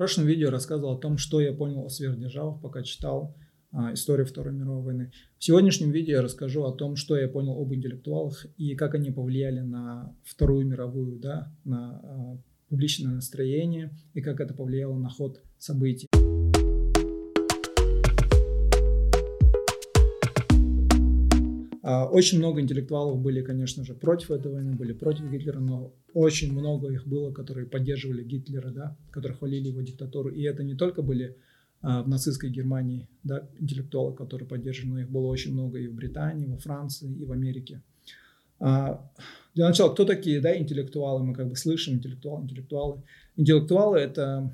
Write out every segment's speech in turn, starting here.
прошлом видео рассказывал о том, что я понял о сверхдержавах, пока читал а, историю Второй мировой войны. В сегодняшнем видео я расскажу о том, что я понял об интеллектуалах и как они повлияли на Вторую мировую, да, на а, публичное настроение и как это повлияло на ход событий. Очень много интеллектуалов были, конечно же, против этой войны, были против Гитлера, но очень много их было, которые поддерживали Гитлера, да, которые хвалили его диктатуру. И это не только были а, в нацистской Германии да, интеллектуалы, которые поддерживали, но их было очень много и в Британии, и во Франции, и в Америке. А, для начала, кто такие да, интеллектуалы? Мы как бы слышим интеллектуалы, интеллектуалы. Интеллектуалы – это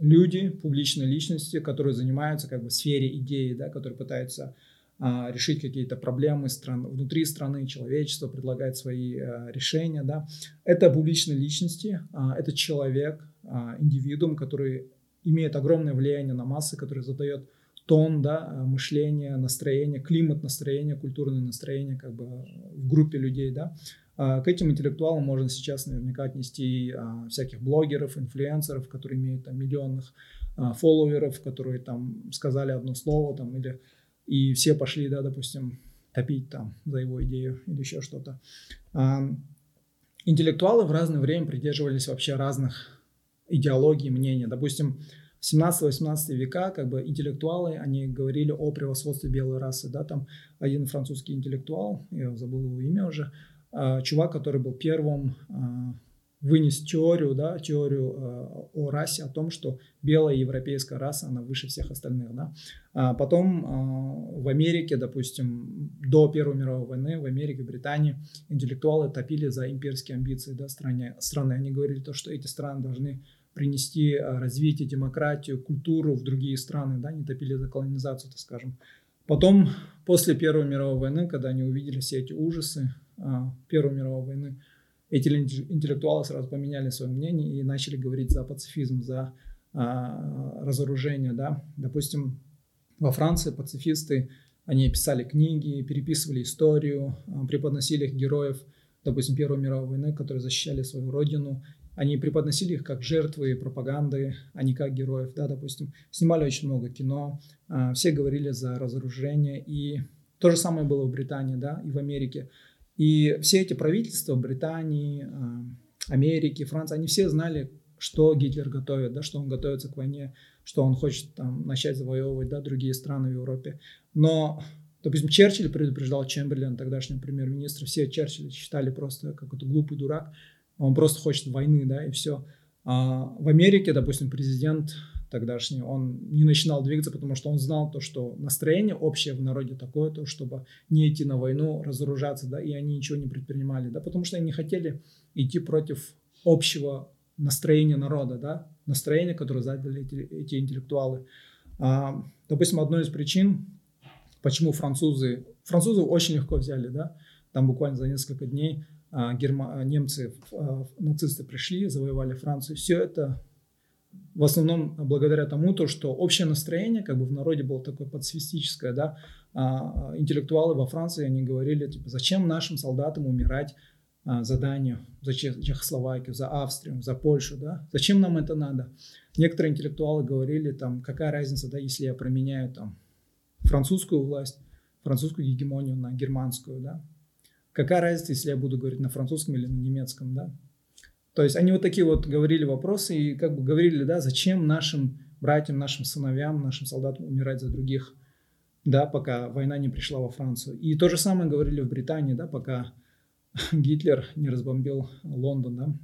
люди, публичные личности, которые занимаются как бы в сфере идеи, да, которые пытаются а, решить какие-то проблемы стран, внутри страны, человечество предлагает свои а, решения. Да. Это публичные личности, а, это человек, индивидуум, который имеет огромное влияние на массы, который задает тон, да, мышление, настроение, климат настроения, культурное настроение как бы в группе людей, да. К этим интеллектуалам можно сейчас наверняка отнести всяких блогеров, инфлюенсеров, которые имеют там миллионных фолловеров, которые там сказали одно слово там или и все пошли, да, допустим, топить там за его идею или еще что-то. А, интеллектуалы в разное время придерживались вообще разных идеологий, мнений. Допустим, в 17-18 века как бы интеллектуалы, они говорили о превосходстве белой расы, да, там один французский интеллектуал, я забыл его имя уже, а, чувак, который был первым а, вынес теорию, да, теорию э, о расе, о том, что белая европейская раса, она выше всех остальных. Да. А потом э, в Америке, допустим, до Первой мировой войны, в Америке, Британии интеллектуалы топили за имперские амбиции да, страны. страны. Они говорили то, что эти страны должны принести э, развитие, демократию, культуру в другие страны, да, не топили за колонизацию, так скажем. Потом, после Первой мировой войны, когда они увидели все эти ужасы э, Первой мировой войны, эти интеллектуалы сразу поменяли свое мнение и начали говорить за пацифизм, за а, разоружение, да. Допустим, во Франции пацифисты, они писали книги, переписывали историю, а, преподносили их героев, допустим, Первой мировой войны, которые защищали свою родину, они преподносили их как жертвы пропаганды, а не как героев, да, допустим. Снимали очень много кино, а, все говорили за разоружение, и то же самое было в Британии, да, и в Америке. И все эти правительства Британии, а, Америки, Франции, они все знали, что Гитлер готовит, да, что он готовится к войне, что он хочет там, начать завоевывать да, другие страны в Европе. Но, допустим, Черчилль предупреждал Чемберлен, тогдашнего премьер-министра, все Черчилля считали просто какой-то глупый дурак, он просто хочет войны, да, и все. А в Америке, допустим, президент тогдашний, он не начинал двигаться, потому что он знал то, что настроение общее в народе такое, то, чтобы не идти на войну, разоружаться, да, и они ничего не предпринимали, да, потому что они не хотели идти против общего настроения народа, да, настроения, которое задали эти, эти интеллектуалы. А, допустим, одной из причин, почему французы, французы очень легко взяли, да, там буквально за несколько дней а, герма, немцы, а, нацисты пришли, завоевали Францию, все это в основном благодаря тому, то, что общее настроение как бы в народе было такое пацифистическое, да, а, интеллектуалы во Франции, они говорили, типа, зачем нашим солдатам умирать а, за Данию, за Чехословакию, за Австрию, за Польшу, да, зачем нам это надо? Некоторые интеллектуалы говорили, там, какая разница, да, если я променяю там французскую власть, французскую гегемонию на германскую, да, какая разница, если я буду говорить на французском или на немецком, да, то есть они вот такие вот говорили вопросы и как бы говорили, да, зачем нашим братьям, нашим сыновьям, нашим солдатам умирать за других, да, пока война не пришла во Францию. И то же самое говорили в Британии, да, пока Гитлер не разбомбил Лондон, да.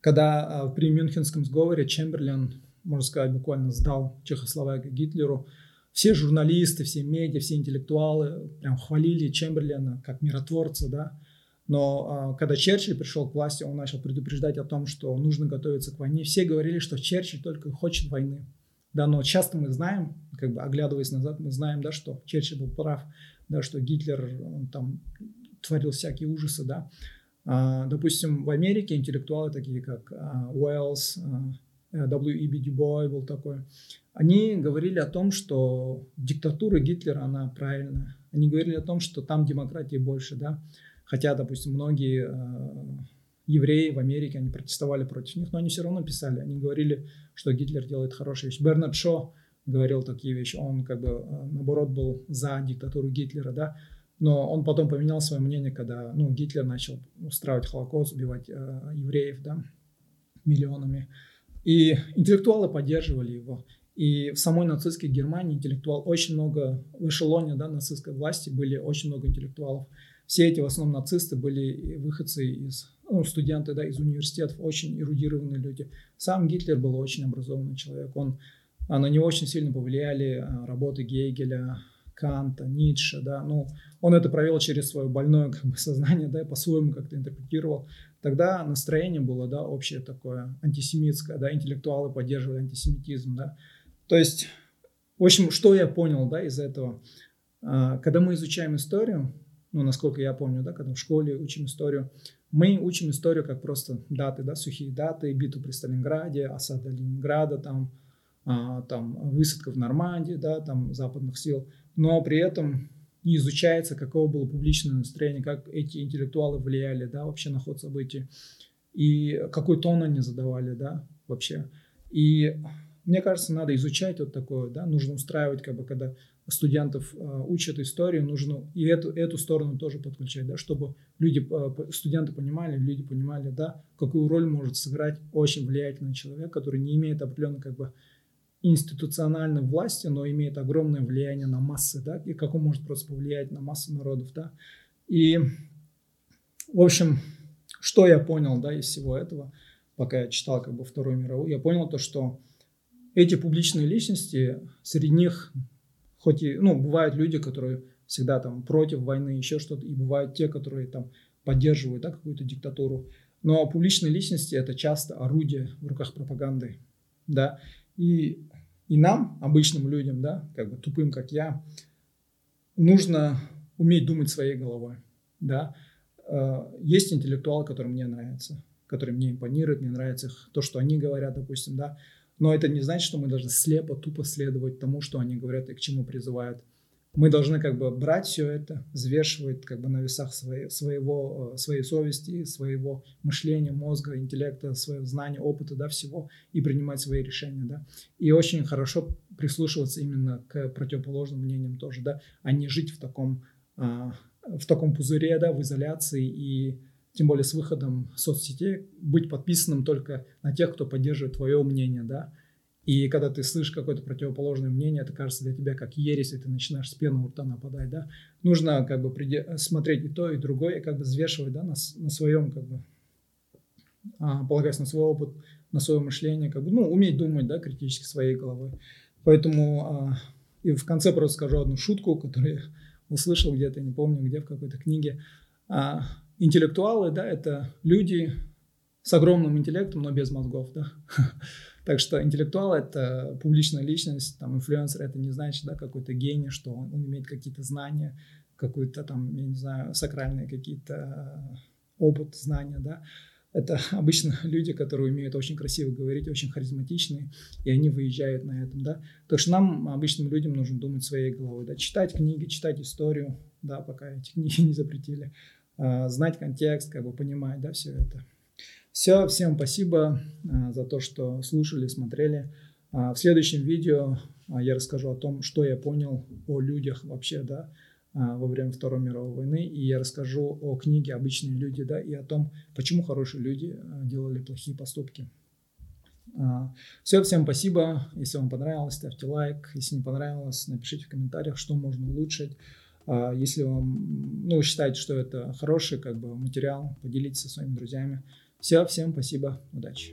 Когда а, при Мюнхенском сговоре Чемберлен, можно сказать, буквально сдал Чехословакию Гитлеру, все журналисты, все медиа, все интеллектуалы прям хвалили Чемберлена как миротворца, да, но э, когда Черчилль пришел к власти, он начал предупреждать о том, что нужно готовиться к войне. Все говорили, что Черчилль только хочет войны. Да, но часто мы знаем, как бы оглядываясь назад, мы знаем, да, что Черчилль был прав, да, что Гитлер он там творил всякие ужасы, да. А, допустим, в Америке интеллектуалы такие, как а, Уэллс, а, W.E.B. Дюбой был такой, они говорили о том, что диктатура Гитлера, она правильная. Они говорили о том, что там демократии больше, да. Хотя, допустим, многие э, евреи в Америке, они протестовали против них, но они все равно писали, они говорили, что Гитлер делает хорошие вещи. Бернард Шо говорил такие вещи, он как бы э, наоборот был за диктатуру Гитлера, да, но он потом поменял свое мнение, когда ну, Гитлер начал устраивать Холокост, убивать э, евреев да, миллионами. И интеллектуалы поддерживали его. И в самой нацистской Германии интеллектуал очень много, в эшелоне да, нацистской власти были очень много интеллектуалов. Все эти в основном нацисты были выходцы из, ну, студенты да, из университетов, очень эрудированные люди. Сам Гитлер был очень образованный человек. Он, а на него очень сильно повлияли а, работы Гегеля, Канта, Ницше, да, ну, он это провел через свое больное как бы, сознание, да, по-своему как-то интерпретировал. Тогда настроение было, да, общее такое, антисемитское, да, интеллектуалы поддерживали антисемитизм, да. То есть, в общем, что я понял, да, из этого? А, когда мы изучаем историю, ну, насколько я помню, да, когда в школе учим историю, мы учим историю как просто даты, да, сухие даты, битву при Сталинграде, осада Ленинграда, там, а, там высадка в Нормандии, да, там западных сил, но при этом не изучается, каково было публичное настроение, как эти интеллектуалы влияли, да, вообще на ход событий, и какой тон они задавали, да, вообще. И мне кажется, надо изучать вот такое, да, нужно устраивать, как бы, когда студентов э, учат историю, нужно и эту, эту сторону тоже подключать, да, чтобы люди, э, студенты понимали, люди понимали, да, какую роль может сыграть очень влиятельный человек, который не имеет определенной, как бы, институциональной власти, но имеет огромное влияние на массы, да, и как он может просто повлиять на массы народов, да. И, в общем, что я понял, да, из всего этого, пока я читал как бы Вторую мировую, я понял то, что эти публичные личности, среди них, хоть и, ну, бывают люди, которые всегда там против войны, еще что-то, и бывают те, которые там поддерживают, да, какую-то диктатуру, но публичные личности это часто орудие в руках пропаганды, да, и и нам, обычным людям, да, как бы тупым, как я, нужно уметь думать своей головой, да. Э, есть интеллектуалы, которые мне нравятся, которые мне импонируют, мне нравится их, то, что они говорят, допустим, да. Но это не значит, что мы должны слепо, тупо следовать тому, что они говорят и к чему призывают мы должны как бы брать все это, взвешивать как бы на весах своей, своего, э, своей совести, своего мышления, мозга, интеллекта, своего знания, опыта, да, всего, и принимать свои решения, да. И очень хорошо прислушиваться именно к противоположным мнениям тоже, да, а не жить в таком, а, в таком пузыре, да, в изоляции и тем более с выходом соцсетей, быть подписанным только на тех, кто поддерживает твое мнение, да, и когда ты слышишь какое-то противоположное мнение, это кажется для тебя как ересь, и ты начинаешь с пены у рта нападать, да. Нужно как бы смотреть и то, и другое, и как бы взвешивать, да, на, на своем, как бы, а, полагаясь на свой опыт, на свое мышление, как бы, ну, уметь думать, да, критически своей головой. Поэтому а, и в конце просто скажу одну шутку, которую я услышал где-то, не помню где, в какой-то книге. Интеллектуалы, да, это люди с огромным интеллектом, но без мозгов, да. Так что интеллектуал – это публичная личность, там, инфлюенсер – это не значит, да, какой-то гений, что он, он имеет какие-то знания, какой-то там, я не знаю, сакральные какие-то э, опыт, знания, да. Это обычно люди, которые умеют очень красиво говорить, очень харизматичные, и они выезжают на этом, да. Так что нам, обычным людям, нужно думать своей головой, да, читать книги, читать историю, да, пока эти книги не запретили, знать контекст, как бы понимать, да, все это. Все, всем спасибо а, за то, что слушали, смотрели. А, в следующем видео а, я расскажу о том, что я понял о людях вообще, да, во время Второй мировой войны, и я расскажу о книге «Обычные люди», да, и о том, почему хорошие люди делали плохие поступки. Все, всем спасибо. Если вам понравилось, ставьте лайк. Если не понравилось, напишите в комментариях, что можно улучшить. А если вам, ну, считаете, что это хороший как бы, материал, поделитесь со своими друзьями. Все, всем спасибо, удачи.